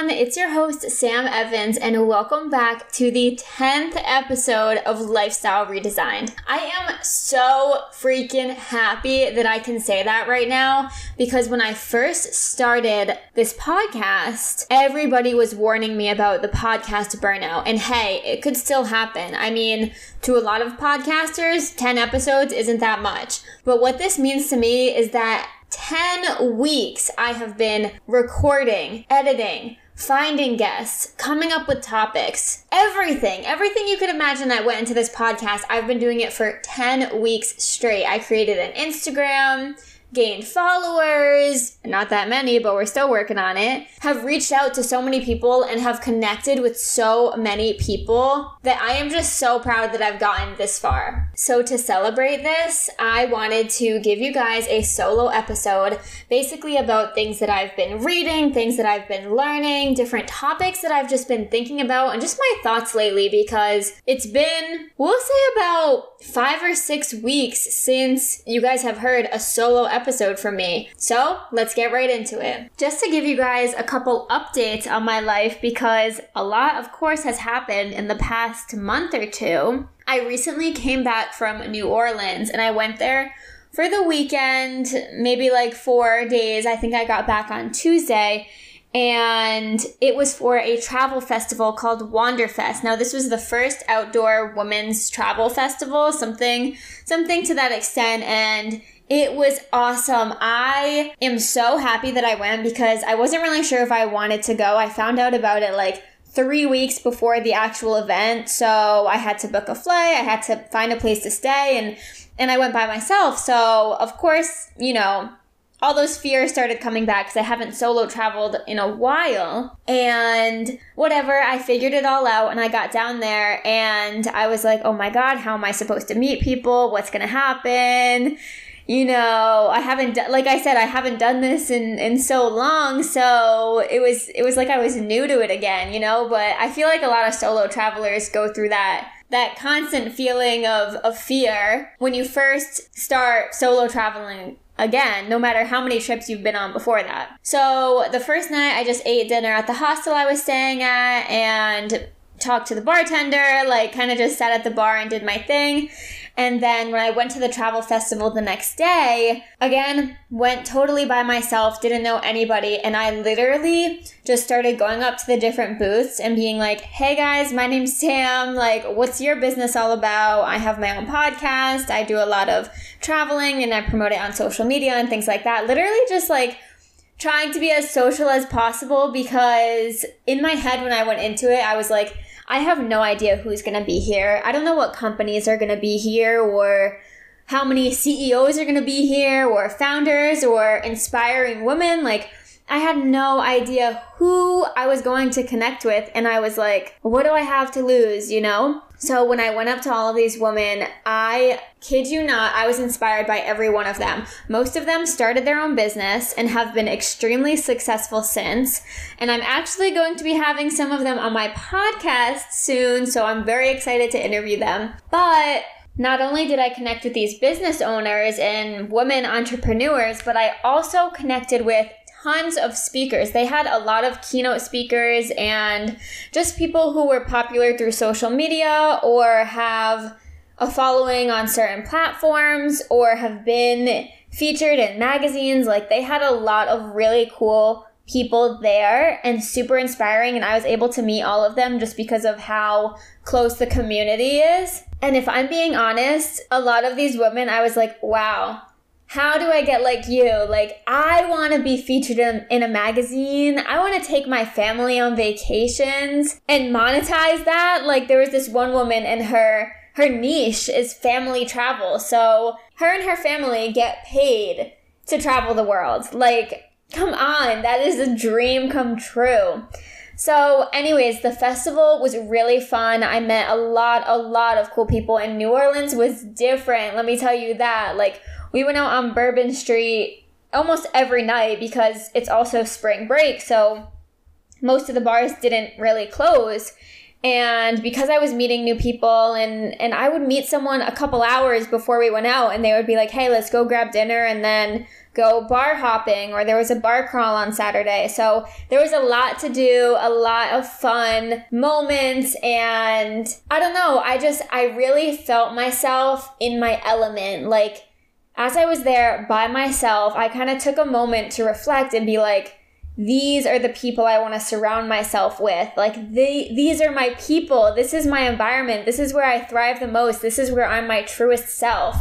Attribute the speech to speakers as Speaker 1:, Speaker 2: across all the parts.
Speaker 1: everyone. It's your host, Sam Evans, and welcome back to the 10th episode of Lifestyle Redesigned. I am so freaking happy that I can say that right now because when I first started this podcast, everybody was warning me about the podcast burnout. And hey, it could still happen. I mean, to a lot of podcasters, 10 episodes isn't that much. But what this means to me is that 10 weeks I have been recording, editing, finding guests, coming up with topics, everything, everything you could imagine that went into this podcast. I've been doing it for 10 weeks straight. I created an Instagram gained followers, not that many, but we're still working on it, have reached out to so many people and have connected with so many people that I am just so proud that I've gotten this far. So, to celebrate this, I wanted to give you guys a solo episode basically about things that I've been reading, things that I've been learning, different topics that I've just been thinking about, and just my thoughts lately because it's been, we'll say, about five or six weeks since you guys have heard a solo episode from me. So let's get right into it. Just to give you guys a couple updates on my life because a lot, of course, has happened in the past month or two. I recently came back from New Orleans and I went there for the weekend, maybe like four days. I think I got back on Tuesday and it was for a travel festival called Wanderfest. Now, this was the first outdoor women's travel festival, something, something to that extent, and it was awesome. I am so happy that I went because I wasn't really sure if I wanted to go. I found out about it like three weeks before the actual event. So I had to book a flight. I had to find a place to stay and, and I went by myself. So of course, you know, all those fears started coming back because I haven't solo traveled in a while. And whatever, I figured it all out and I got down there and I was like, oh my God, how am I supposed to meet people? What's going to happen? you know, I haven't like I said, I haven't done this in, in so long. So it was, it was like I was new to it again, you know, but I feel like a lot of solo travelers go through that, that constant feeling of, of fear when you first start solo traveling again, no matter how many trips you've been on before that. So the first night I just ate dinner at the hostel I was staying at and talked to the bartender, like kind of just sat at the bar and did my thing. And then when I went to the travel festival the next day, again, went totally by myself, didn't know anybody. And I literally just started going up to the different booths and being like, hey guys, my name's Sam. Like, what's your business all about? I have my own podcast. I do a lot of traveling and I promote it on social media and things like that. Literally just like, trying to be as social as possible because in my head when I went into it, I was like, I have no idea who's going to be here. I don't know what companies are going to be here or how many CEOs are going to be here or founders or inspiring women. Like, I had no idea who I was going to connect with. And I was like, what do I have to lose, you know? So when I went up to all of these women, I kid you not, I was inspired by every one of them. Most of them started their own business and have been extremely successful since. And I'm actually going to be having some of them on my podcast soon, so I'm very excited to interview them. But not only did I connect with these business owners and women entrepreneurs, but I also connected with tons of speakers. They had a lot of keynote speakers and just people who were popular through social media or have a following on certain platforms or have been featured in magazines. Like they had a lot of really cool people there and super inspiring. And I was able to meet all of them just because of how close the community is. And if I'm being honest, a lot of these women, I was like, wow, how do I get like you? Like, I want to be featured in, in a magazine. I want to take my family on vacations and monetize that. Like, there was this one woman and her her niche is family travel. So her and her family get paid to travel the world. Like, come on, that is a dream come true. So, anyways, the festival was really fun. I met a lot, a lot of cool people, and New Orleans was different. Let me tell you that. Like, we went out on Bourbon Street almost every night because it's also spring break. So most of the bars didn't really close. And because I was meeting new people and, and I would meet someone a couple hours before we went out and they would be like, hey, let's go grab dinner and then go bar hopping or there was a bar crawl on Saturday. So there was a lot to do, a lot of fun moments. And I don't know, I just, I really felt myself in my element. Like, as I was there by myself, I kind of took a moment to reflect and be like, these are the people I want to surround myself with. Like they these are my people. This is my environment. This is where I thrive the most. This is where I'm my truest self.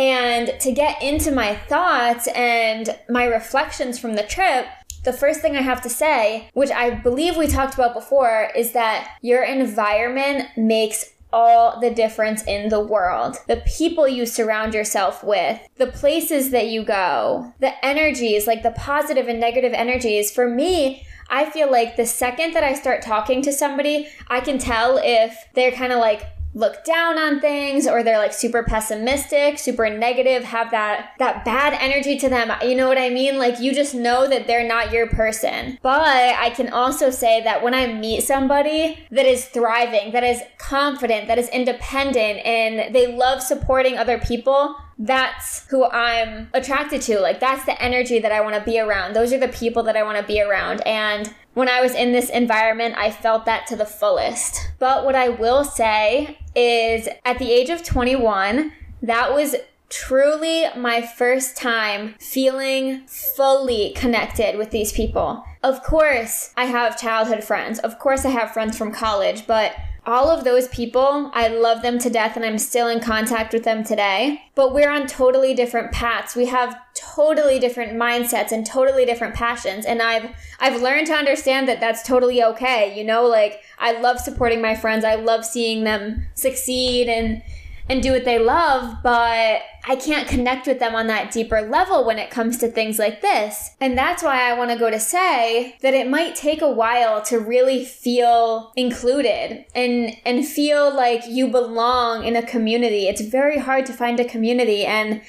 Speaker 1: And to get into my thoughts and my reflections from the trip, the first thing I have to say, which I believe we talked about before, is that your environment makes all the difference in the world. The people you surround yourself with, the places that you go, the energies, like the positive and negative energies. For me, I feel like the second that I start talking to somebody, I can tell if they're kind of like look down on things or they're like super pessimistic, super negative, have that that bad energy to them. You know what I mean? Like you just know that they're not your person. But I can also say that when I meet somebody that is thriving, that is confident, that is independent and they love supporting other people, that's who I'm attracted to. Like, that's the energy that I want to be around. Those are the people that I want to be around. And when I was in this environment, I felt that to the fullest. But what I will say is at the age of 21, that was truly my first time feeling fully connected with these people. Of course, I have childhood friends. Of course, I have friends from college, but all of those people, I love them to death and I'm still in contact with them today. But we're on totally different paths. We have totally different mindsets and totally different passions. And I've I've learned to understand that that's totally okay. You know, like I love supporting my friends. I love seeing them succeed and and do what they love, but I can't connect with them on that deeper level when it comes to things like this. And that's why I want to go to say that it might take a while to really feel included and and feel like you belong in a community. It's very hard to find a community and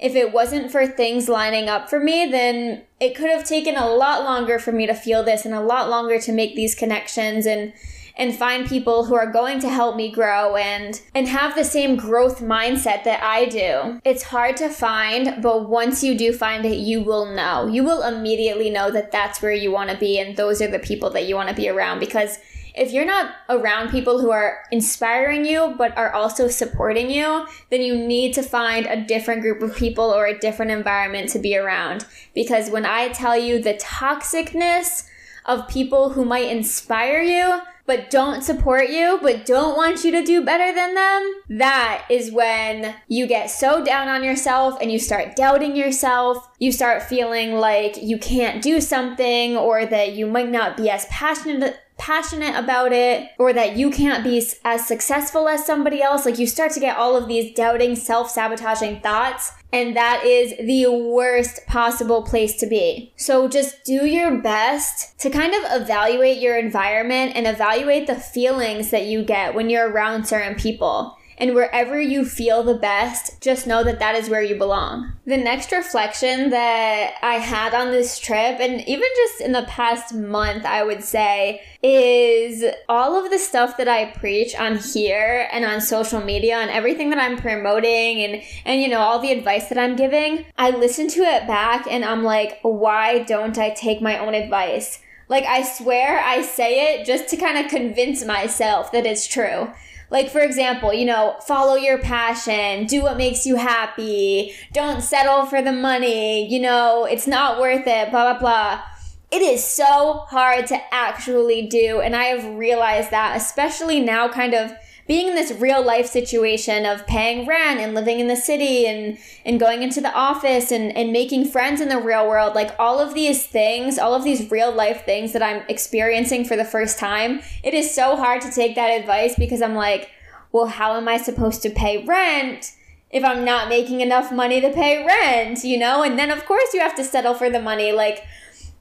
Speaker 1: if it wasn't for things lining up for me, then it could have taken a lot longer for me to feel this and a lot longer to make these connections and and find people who are going to help me grow and and have the same growth mindset that I do. It's hard to find, but once you do find it, you will know. You will immediately know that that's where you want to be and those are the people that you want to be around because if you're not around people who are inspiring you but are also supporting you, then you need to find a different group of people or a different environment to be around. Because when I tell you the toxicness of people who might inspire you, but don't support you, but don't want you to do better than them, that is when you get so down on yourself and you start doubting yourself. You start feeling like you can't do something or that you might not be as passionate passionate about it or that you can't be as successful as somebody else. Like you start to get all of these doubting, self sabotaging thoughts. And that is the worst possible place to be. So just do your best to kind of evaluate your environment and evaluate the feelings that you get when you're around certain people. And wherever you feel the best, just know that that is where you belong. The next reflection that I had on this trip, and even just in the past month, I would say, is all of the stuff that I preach on here and on social media and everything that I'm promoting and, and, you know, all the advice that I'm giving. I listen to it back and I'm like, why don't I take my own advice? Like, I swear I say it just to kind of convince myself that it's true. Like, for example, you know, follow your passion, do what makes you happy, don't settle for the money, you know, it's not worth it, blah, blah, blah. It is so hard to actually do. And I have realized that, especially now, kind of being in this real life situation of paying rent and living in the city and, and going into the office and, and making friends in the real world, like all of these things, all of these real life things that I'm experiencing for the first time, it is so hard to take that advice because I'm like, well, how am I supposed to pay rent? if I'm not making enough money to pay rent, you know? And then, of course, you have to settle for the money. Like,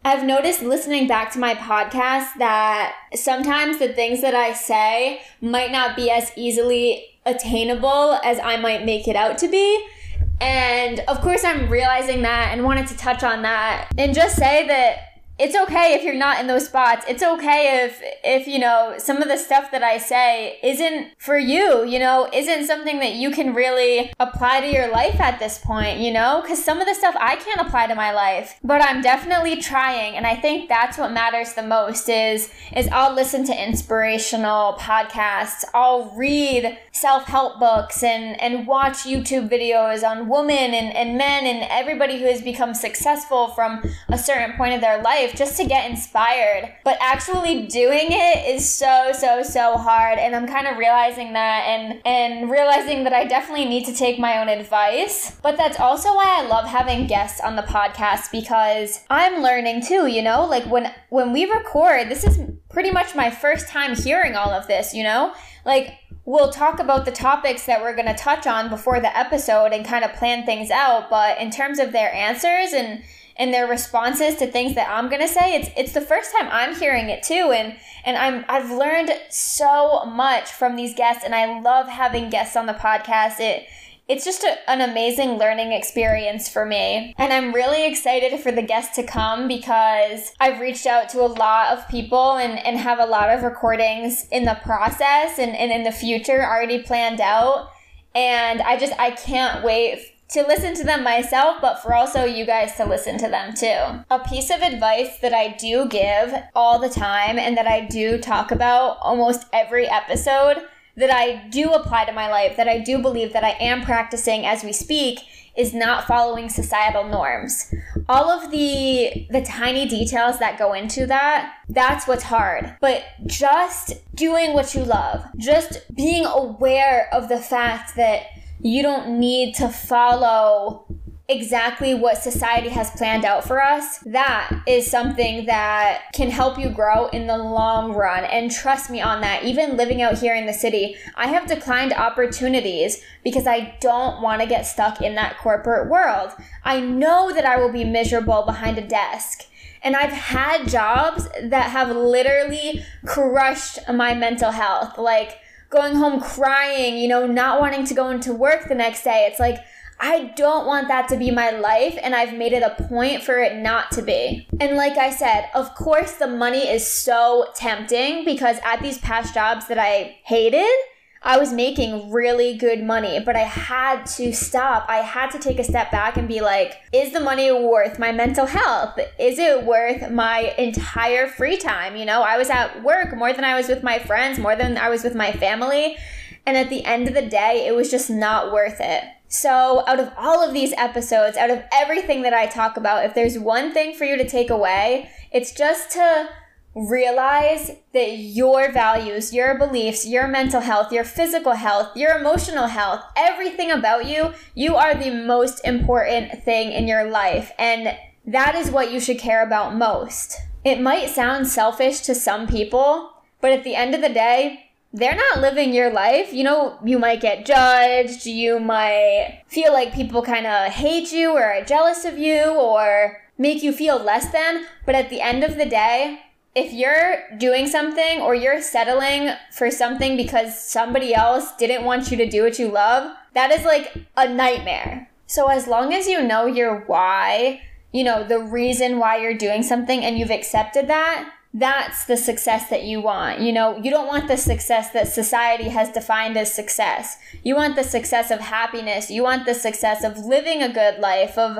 Speaker 1: I've noticed listening back to my podcast that sometimes the things that I say might not be as easily attainable as I might make it out to be. And of course, I'm realizing that and wanted to touch on that and just say that it's okay if you're not in those spots. It's okay if if you know some of the stuff that I say isn't for you, you know, isn't something that you can really apply to your life at this point, you know? Cuz some of the stuff I can't apply to my life, but I'm definitely trying and I think that's what matters the most is is I'll listen to inspirational podcasts, I'll read self-help books and and watch YouTube videos on women and, and men and everybody who has become successful from a certain point of their life life just to get inspired. But actually doing it is so, so, so hard. And I'm kind of realizing that and, and realizing that I definitely need to take my own advice. But that's also why I love having guests on the podcast because I'm learning too, you know? Like when, when we record, this is pretty much my first time hearing all of this, you know? Like, we'll talk about the topics that we're going to touch on before the episode and kind of plan things out. But in terms of their answers and and their responses to things that I'm gonna say. It's it's the first time I'm hearing it too, and and I'm I've learned so much from these guests, and I love having guests on the podcast. It it's just a, an amazing learning experience for me. And I'm really excited for the guests to come because I've reached out to a lot of people and, and have a lot of recordings in the process and, and in the future already planned out. And I just, I can't wait to listen to them myself, but for also you guys to listen to them too. A piece of advice that I do give all the time and that I do talk about almost every episode that I do apply to my life, that I do believe that I am practicing as we speak is not following societal norms. All of the the tiny details that go into that, that's what's hard. But just doing what you love, just being aware of the fact that you don't need to follow exactly what society has planned out for us, that is something that can help you grow in the long run. And trust me on that. Even living out here in the city, I have declined opportunities because I don't want to get stuck in that corporate world. I know that I will be miserable behind a desk. And I've had jobs that have literally crushed my mental health. Like, going home crying, you know, not wanting to go into work the next day. It's like, I don't want that to be my life, and I've made it a point for it not to be. And like I said, of course, the money is so tempting because at these past jobs that I hated, I was making really good money, but I had to stop. I had to take a step back and be like, is the money worth my mental health? Is it worth my entire free time? You know, I was at work more than I was with my friends, more than I was with my family. And at the end of the day, it was just not worth it. So, out of all of these episodes, out of everything that I talk about, if there's one thing for you to take away, it's just to realize that your values, your beliefs, your mental health, your physical health, your emotional health, everything about you, you are the most important thing in your life. And that is what you should care about most. It might sound selfish to some people, but at the end of the day, they're not living your life. You know, you might get judged, you might feel like people kind of hate you or are jealous of you or make you feel less than, but at the end of the day, if you're doing something or you're settling for something because somebody else didn't want you to do what you love, that is like a nightmare. So as long as you know your why, you know, the reason why you're doing something and you've accepted that, that's the success that you want. You know, you don't want the success that society has defined as success. You want the success of happiness. You want the success of living a good life, of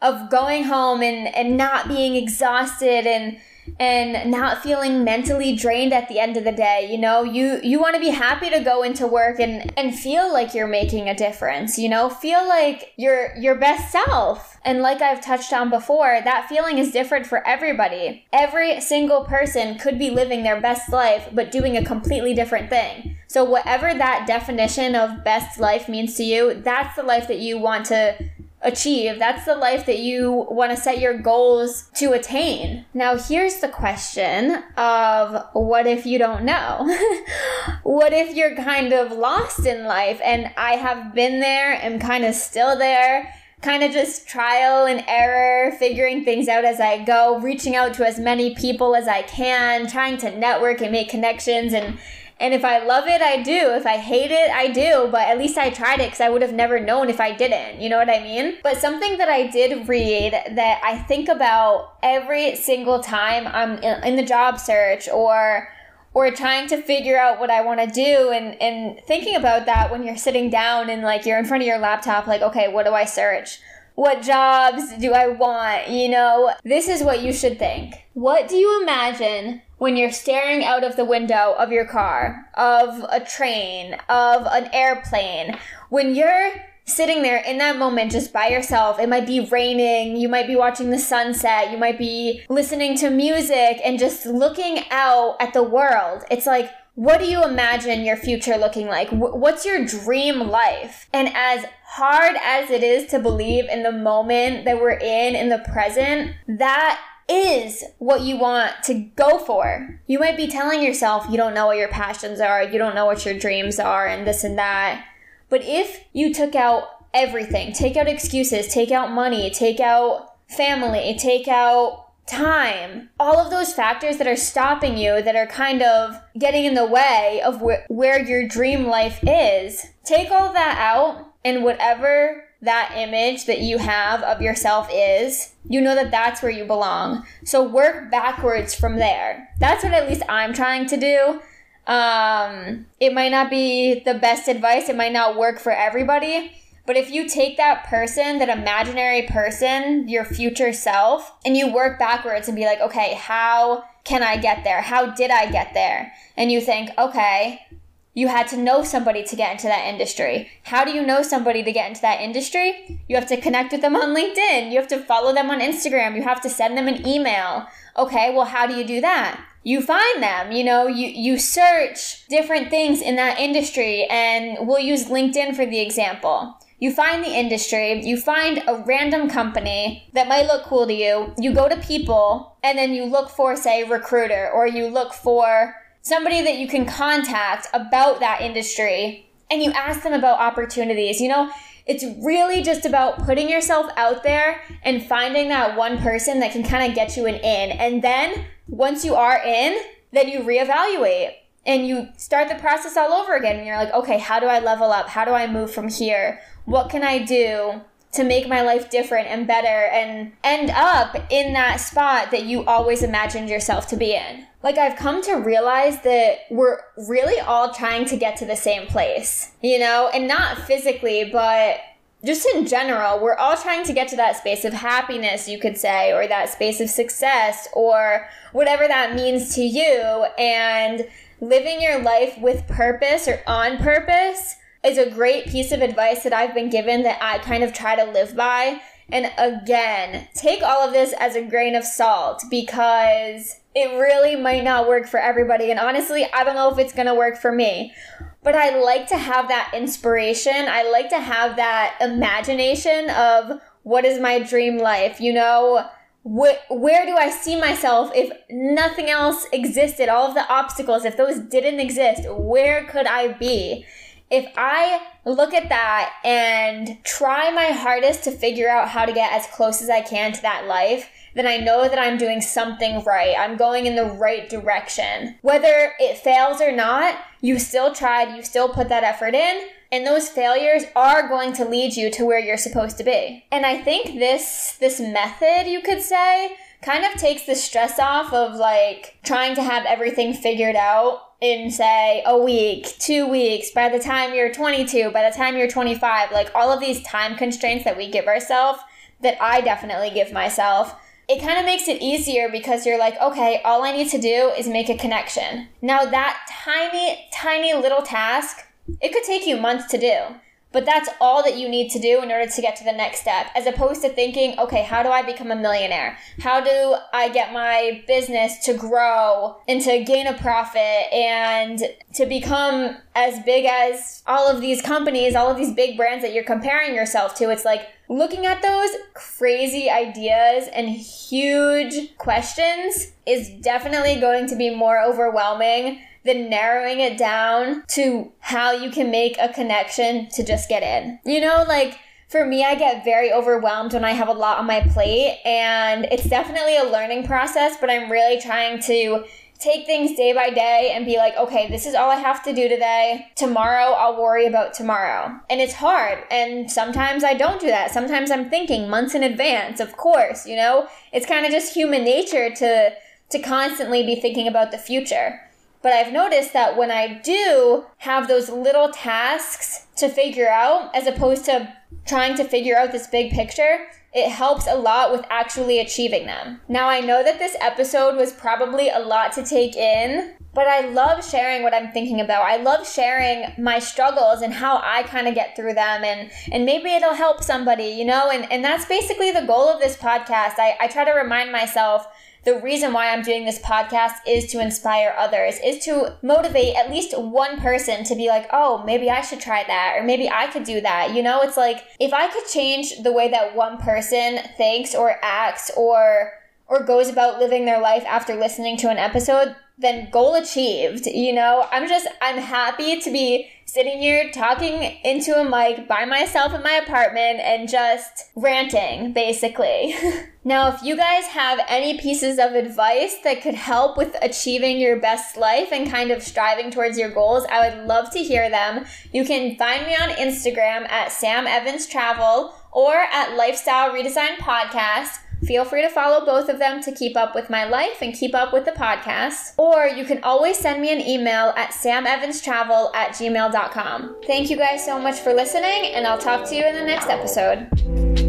Speaker 1: of going home and and not being exhausted and and not feeling mentally drained at the end of the day you know? You you want to be happy to go into work and and feel like you're making a difference you know? Feel like you're your best self. And like I've touched on before that feeling is different for everybody. Every single person could be living their best life but doing a completely different thing. So whatever that definition of best life means to you that's the life that you want to achieve. That's the life that you want to set your goals to attain. Now, here's the question of what if you don't know? what if you're kind of lost in life? And I have been there and kind of still there. Kind of just trial and error, figuring things out as I go, reaching out to as many people as I can, trying to network and make connections and And if I love it, I do. If I hate it, I do. But at least I tried it because I would have never known if I didn't. You know what I mean? But something that I did read that I think about every single time I'm in the job search or or trying to figure out what I want to do and and thinking about that when you're sitting down and like you're in front of your laptop like okay what do I search what jobs do I want you know this is what you should think what do you imagine when you're staring out of the window of your car of a train of an airplane when you're sitting there in that moment just by yourself. It might be raining, you might be watching the sunset, you might be listening to music and just looking out at the world. It's like, what do you imagine your future looking like? What's your dream life? And as hard as it is to believe in the moment that we're in, in the present, that is what you want to go for. You might be telling yourself you don't know what your passions are, you don't know what your dreams are, and this and that. But if you took out everything, take out excuses, take out money, take out family, take out time, all of those factors that are stopping you, that are kind of getting in the way of wh- where your dream life is, take all that out and whatever that image that you have of yourself is, you know that that's where you belong. So work backwards from there. That's what at least I'm trying to do. Um, it might not be the best advice, it might not work for everybody. But if you take that person, that imaginary person, your future self, and you work backwards and be like, okay, how can I get there? How did I get there? And you think, okay, you had to know somebody to get into that industry. How do you know somebody to get into that industry? You have to connect with them on LinkedIn. You have to follow them on Instagram. You have to send them an email. Okay, well, how do you do that? you find them you know you you search different things in that industry and we'll use linkedin for the example you find the industry, you find a random company that might look cool to you, you go to people, and then you look for, say, recruiter, or you look for somebody that you can contact about that industry, and you ask them about opportunities. You know, it's really just about putting yourself out there and finding that one person that can kind of get you an in. And then once you are in, then you reevaluate and you start the process all over again. And you're like, okay, how do I level up? How do I move from here? What can I do to make my life different and better and end up in that spot that you always imagined yourself to be in? Like, I've come to realize that we're really all trying to get to the same place, you know, and not physically, but just in general, we're all trying to get to that space of happiness, you could say, or that space of success, or whatever that means to you. And living your life with purpose or on purpose is a great piece of advice that I've been given that I kind of try to live by. And again, take all of this as a grain of salt because it really might not work for everybody. And honestly, I don't know if it's going to work for me. But I like to have that inspiration. I like to have that imagination of what is my dream life, you know? wh- where do I see myself if nothing else existed? All of the obstacles, if those didn't exist, where could I be? If I look at that and try my hardest to figure out how to get as close as I can to that life, then I know that I'm doing something right. I'm going in the right direction. Whether it fails or not, you still tried, you still put that effort in, and those failures are going to lead you to where you're supposed to be. And I think this this method, you could say, kind of takes the stress off of like trying to have everything figured out in say a week, 2 weeks, by the time you're 22, by the time you're 25, like all of these time constraints that we give ourselves that I definitely give myself it kind of makes it easier because you're like, okay, all I need to do is make a connection. Now, that tiny, tiny little task it could take you months to do, but that's all that you need to do in order to get to the next step, as opposed to thinking, okay, how do I become a millionaire? How do I get my business to grow and to gain a profit and to become as big as all of these companies, all of these big brands that you're comparing yourself to? It's like, looking at those crazy ideas and huge questions is definitely going to be more overwhelming than narrowing it down to how you can make a connection to just get in. You know, like for me, I get very overwhelmed when I have a lot on my plate, and it's definitely a learning process, but I'm really trying to take things day by day and be like, okay, this is all I have to do today. Tomorrow I'll worry about tomorrow. And it's hard. And sometimes I don't do that. Sometimes I'm thinking months in advance, of course, you know? It's kind of just human nature to to constantly be thinking about the future. But I've noticed that when I do have those little tasks to figure out, as opposed to trying to figure out this big picture, it helps a lot with actually achieving them. Now, I know that this episode was probably a lot to take in, but I love sharing what I'm thinking about. I love sharing my struggles and how I kind of get through them and and maybe it'll help somebody, you know? And and that's basically the goal of this podcast. I, I try to remind myself the reason why I'm doing this podcast is to inspire others, is to motivate at least one person to be like, oh, maybe I should try that, or maybe I could do that. You know, it's like if I could change the way that one person thinks or acts or or goes about living their life after listening to an episode, then goal achieved. You know, I'm just, I'm happy to be sitting here talking into a mic by myself in my apartment and just ranting, basically. now, if you guys have any pieces of advice that could help with achieving your best life and kind of striving towards your goals, I would love to hear them. You can find me on Instagram at Sam Evans Travel or at Lifestyle Redesign Podcast. Feel free to follow both of them to keep up with my life and keep up with the podcast. Or you can always send me an email at samevanstravel at gmail.com. Thank you guys so much for listening, and I'll talk to you in the next episode.